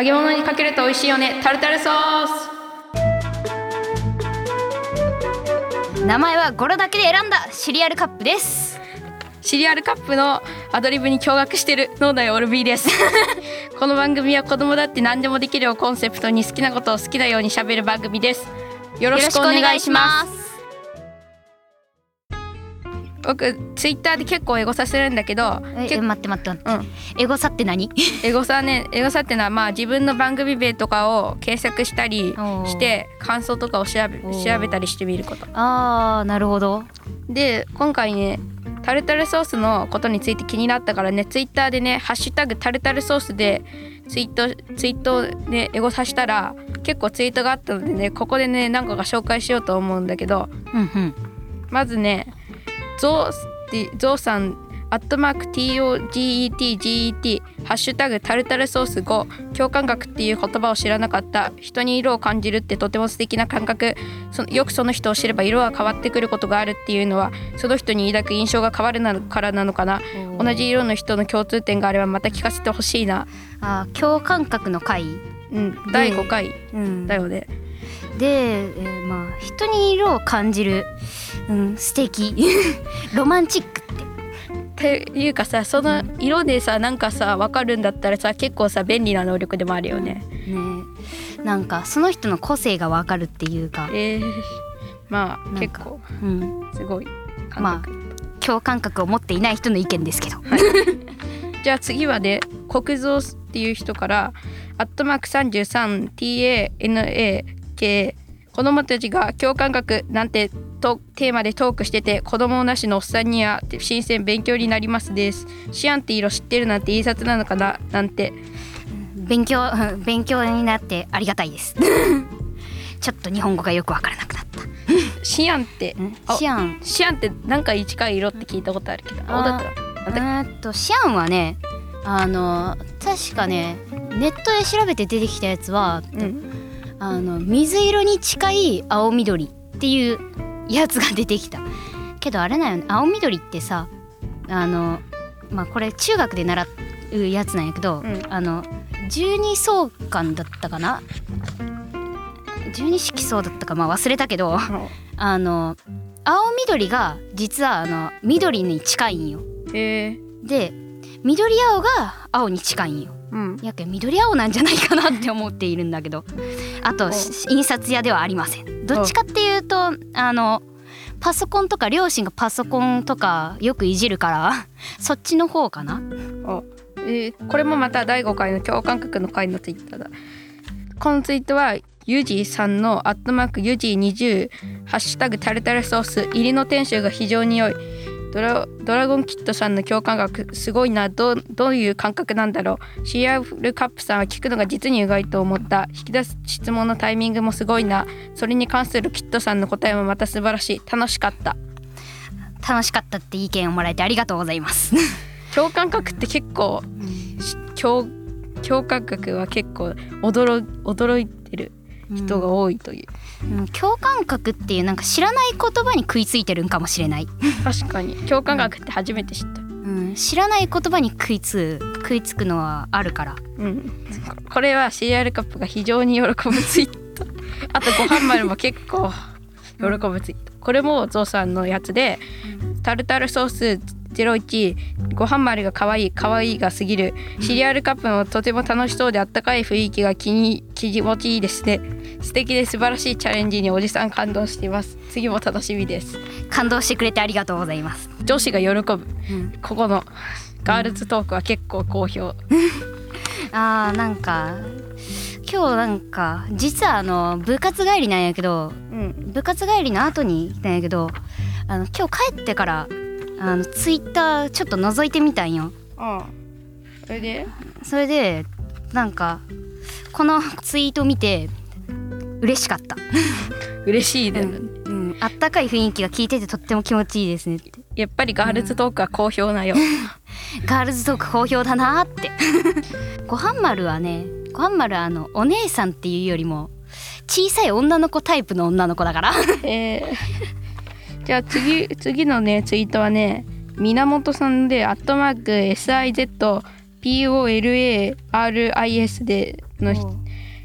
揚げ物にかけると美味しいよね。タルタルソース。名前は語呂だけで選んだ。シリアルカップです。シリアルカップのアドリブに驚愕してる脳内オルビーです。この番組は子供だって何でもできるをコンセプトに好きなことを好きなようにしゃべる番組です。よろしくお願いします僕ツイッターで結構エゴサするんだけどえ待って待って待って、うん、エゴサって何？エゴサねエゴサってのはまあ自分の番組名とかを検索したりして感想とかを調べ調べたりしてみること。あーなるほど。で今回ねタルタルソースのことについて気になったからねツイッターでね「ハッシュタグタルタルソース」でツイートツイートねエゴサしたら結構ツイートがあったのでねここでね何個か紹介しようと思うんだけど、うんうん、まずねゾウゾウさんアットマーク TOGETGET ハッシュタグタルタルソース5共感覚っていう言葉を知らなかった人に色を感じるってとても素敵な感覚。そよくその人を知れば色が変わってくることがあるっていうのはその人に抱く印象が変わるなからなのかな。同じ色の人の共通点があればまた聞かせてほしいな。あ共感覚の回。うん第5回だよね、で、えー、まあ人に色を感じるうん素敵。ロマンチックって。っていうかさその色でさなんかさ分かるんだったらさ結構さ便利な能力でもあるよね。ねなんかその人の個性が分かるっていうか。えー、まあ結構、うん、すごい。まあ共感覚を持っていない人の意見ですけど。はい、じゃあ次はね国蔵っていう人から「アットマーク 33TANAK 子供たちが共感覚なんてとテーマでトークしてて子供なしのおっさんには新鮮勉強になりますですシアンって色知ってるなんて印刷なのかな？なんて。勉強勉強になってありがたいです。ちょっと日本語がよくわからなくなった。シアンってシアン。シアンってなんか近い色って聞いたことあるけど青だった？らえっとシアンはねあの確かねネットで調べて出てきたやつは、うん、あの水色に近い青緑っていうやつが出てきた。けどあれだよね。青緑ってさあのまあこれ中学で習うやつなんやけど、うん、あの十二相関だったかな？十二色相だったかまあ忘れたけど、うん、あの青緑が実はあの緑に近いんよ。で緑青が青に近いんよ。うん、やけ緑青なんじゃないかなって思っているんだけど。あと印刷屋ではありませんどっちかっていうとあのパソコンとか両親がパソコンとかよくいじるからそっちの方かな。あ、えー、これもまた第5回の共感覚の回のツイッターだ。このツイートはユジさんのアットマークユジ20ハッシュタグタルタルソース入りの店主が非常に良いドラドラゴンキットさんの共感覚すごいな。どどういう感覚なんだろう。シアルカップさんは聞くのが実に意外と思った。引き出す質問のタイミングもすごいな。それに関するキットさんの答えもまた素晴らしい。楽しかった。楽しかったって意見をもらえてありがとうございます。共感覚って結構共共感覚は結構驚驚いてる人が多いという、うん、共感覚っていうなんか知らない言葉に食いついてるんかもしれない。確かに。共感覚って初めて知った、うん、知らない言葉に食いつ食いつくのはあるから、うん、これは CR カップが非常に喜ぶツイート。あとご飯丸も結構喜ぶツイート。これもゾウさんのやつでタルタルソース01ご飯丸が可愛い可愛いが過ぎるシリアルカップもとても楽しそうであったかい雰囲気が気に気持ちいいですね素敵で素晴らしいチャレンジにおじさん感動しています次も楽しみです感動してくれてありがとうございます女子が喜ぶ、うん、ここのガールズトークは結構好評、あーなんか今日なんか実はあの部活帰りなんやけど、うん、部活帰りの後に来たんやけどあの今日帰ってからあのツイッターちょっと覗いてみたんよ。ああそれで？それでなんかこのツイート見て嬉しかった。嬉しいね、うん、うん、あったかい雰囲気が聞いててとっても気持ちいいですねやっぱりガールズトークは好評なよ、うん、ガールズトーク好評だなって。ごはん丸はねごはん丸はあのお姉さんっていうよりも小さい女の子タイプの女の子だから。えーじゃあ次次のねツイートはね源さんでアットマーク SIZPOLARIS での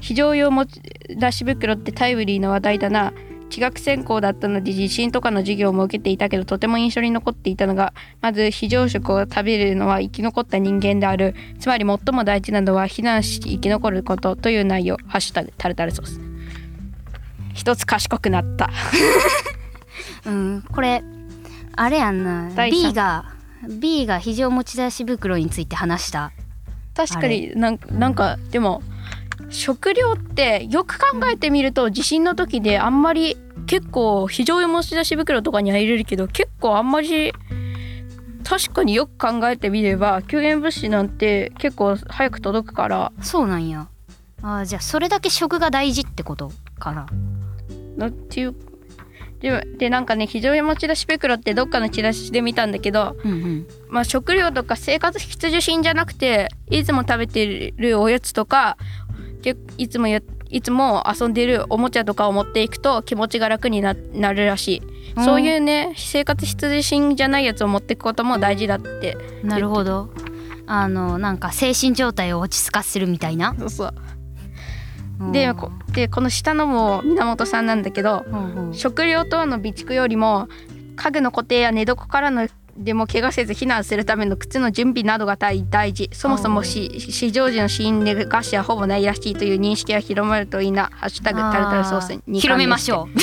非常用持ち出し袋ってタイムリーな話題だな。地学専攻だったので地震とかの授業も受けていたけどとても印象に残っていたのがまず非常食を食べるのは生き残った人間である。つまり最も大事なのは避難し生き残ることという内容「ハッシュタグタルタルソース」一つ賢くなったうんこれあれやんな。B が B が非常持ち出し袋について話した。確かになんかなんかでも食料ってよく考えてみると地震の時であんまり結構非常用持ち出し袋とかには入れるけど結構あんまり確かによく考えてみれば救援物資なんて結構早く届くから。そうなんや。あーじゃあそれだけ食が大事ってことかな。なっていうででなんかね非常用持ち出し袋ってどっかのチラシで見たんだけど、うんうん。まあ、食料とか生活必需品じゃなくていつも食べてるおやつとかけいつもやいつも遊んでるおもちゃとかを持っていくと気持ちが楽にななるらしい、うん。そういうね生活必需品じゃないやつを持っていくことも大事だって。なるほど。あのなんか精神状態を落ち着かせるみたいな？そうそう。うんでこでこの下のも源さんなんだけどうんうん。食料等の備蓄よりも家具の固定や寝床からのでも怪我せず避難するための靴の準備などが大大事。そもそもし市場時の死因で餓死はほぼないらしいという認識が広まるといいな「ハッシュタグタルタルソースに広めましょう。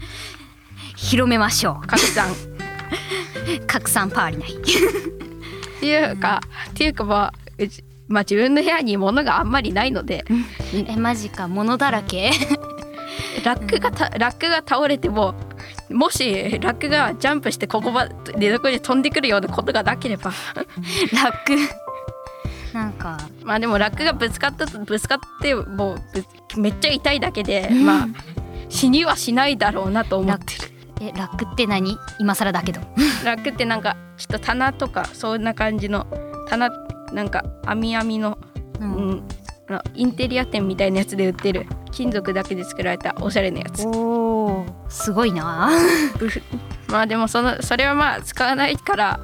広めましょう。拡散。拡散パーリない。ていうかっていうかまあうちまあ自分の部屋に物があんまりないので。えマジか。物だらけ？ラックがたラックが倒れてももしラックがジャンプしてここまで寝床に飛んでくるようなことがなければ。ラック？なんか。まあでもラックがぶつかったとぶつかってもうぶめっちゃ痛いだけで、まあ死にはしないだろうなと思ってる。えラックって何？今更だけど。ラックってなんかちょっと棚とかそんな感じの棚なんか網網の、ううん。ん、あのインテリア店みたいなやつで売ってる。金属だけで作られたおしゃれなやつ。おおすごいな。まあでもそのそれはまあ使わないから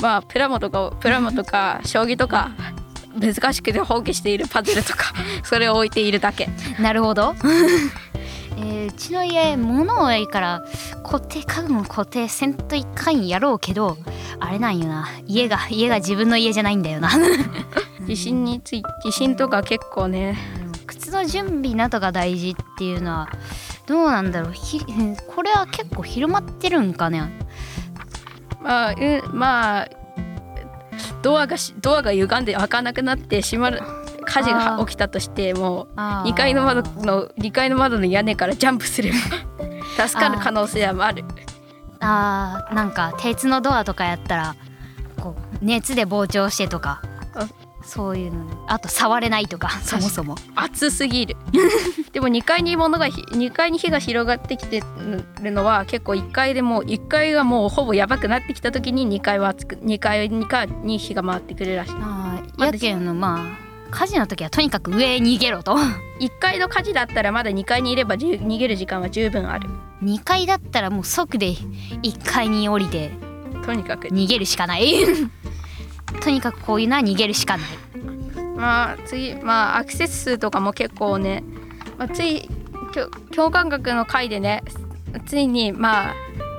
まあプラモとかをプラモとか 将棋とか難しくて放棄しているパズルとかそれを置いているだけ。なるほどえーうちの家物多いから固定家具も固定せんといかんやろうけどあれなんよな。家が 家が自分の家じゃないんだよな。地震につい地震とか結構ね靴の準備などが大事っていうのはどうなんだろう。ひこれは結構広まってるんかね。まあ、うん、まあドアがしドアが歪んで開かなくなって閉まる火事が起きたとしてもあー。2階の窓の2階の窓の屋根からジャンプすれば助かる可能性はあるあーなんか鉄のドアとかやったらこう熱で膨張してとかあそういうのあと触れないとかそもそも暑すぎるでも2階に物がひ2階に火が広がってきてるのは結構1階でもう1階がもうほぼやばくなってきた時に2階は熱く2階にかに火が回ってくるらしいあやけんのまあ火事の時はとにかく上へ逃げろと。1階の火事だったらまだ2階にいれば逃げる時間は十分ある。2階だったらもう即で1階に降りてとにかく。逃げるしかない。とにかくこういうのは逃げるしかない。まあ次まあアクセス数とかも結構ね、まあ、つい共感覚の回でねついにまあ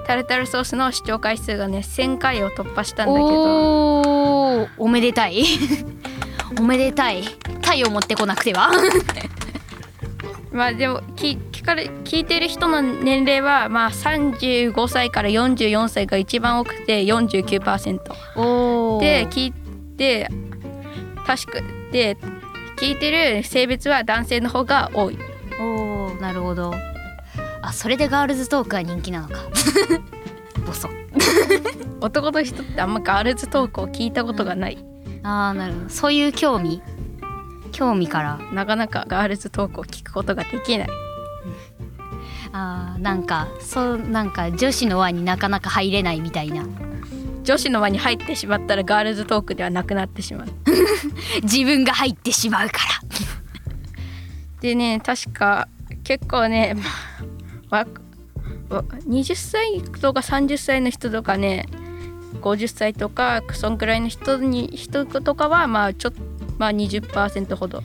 タルタルソースの視聴回数がね1000回を突破したんだけど。おーおめでたい おめでたい。太陽持ってこなくては。まあでもき聞かれ聞いてる人の年齢はまあ35歳から44歳が一番多くて49%おで聞いて確かで聞いてる性別は男性の方が多い。おーなるほど。あそれでガールズトークは人気なのか。ボソ。男の人ってあんまガールズトークを聞いたことがないあーなるほど。そういう興味？興味から？なかなかガールズトークを聞くことができない。あーなんかそうなんか女子の輪になかなか入れないみたいな。女子の輪に入ってしまったらガールズトークではなくなってしまう。自分が入ってしまうから。でね確か結構ねわわ20歳とか30歳の人とかね50歳とかそんくらいの人に人とかはまあちょっとまあ20%ほど。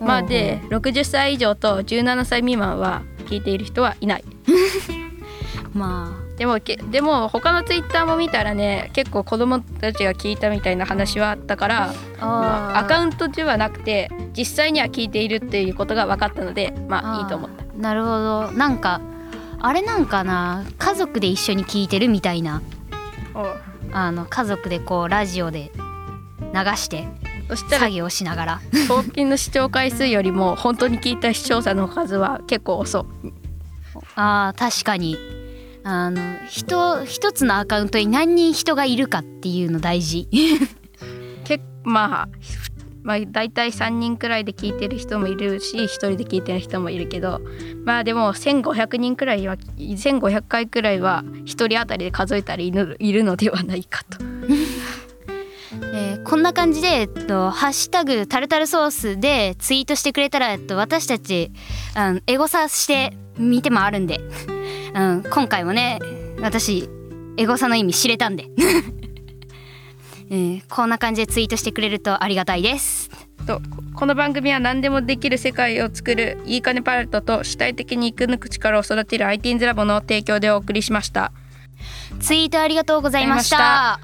まあで60歳以上と17歳未満は聞いている人はいない。までもけでも他のツイッターも見たらね結構子供たちが聞いたみたいな話はあったからあアカンウントではなくて実際には聞いているっていうことが分かったのでまあいいと思った。なるほど。なんかあれなんかな。家族で一緒に聞いてるみたいなあの家族でこうラジオで流してそしたら作業しながら。送金の視聴回数よりも本当に聞いた視聴者の数は結構遅い。あー確かに。あの人一つのアカウントに何人人がいるかっていうの大事。結まあまあ大体3人くらいで聞いてる人もいるし1人で聞いてる人もいるけどまあでも1500人くらいは1500回くらいは1人当たりで数えたらいるのではないかと。えーこんな感じで、えっと、ハッシュタグタルタルソースでツイートしてくれたら、えっと、私たち、うん、エゴサして見て回るんで、うん、今回もね私エゴサの意味知れたんで、えーこんな感じでツイートしてくれるとありがたいですとこの番組は何でもできる世界を作るいいかねパレットと主体的に生き抜く力を育てる IT's ラボの提供でお送りしました。ツイートありがとうございました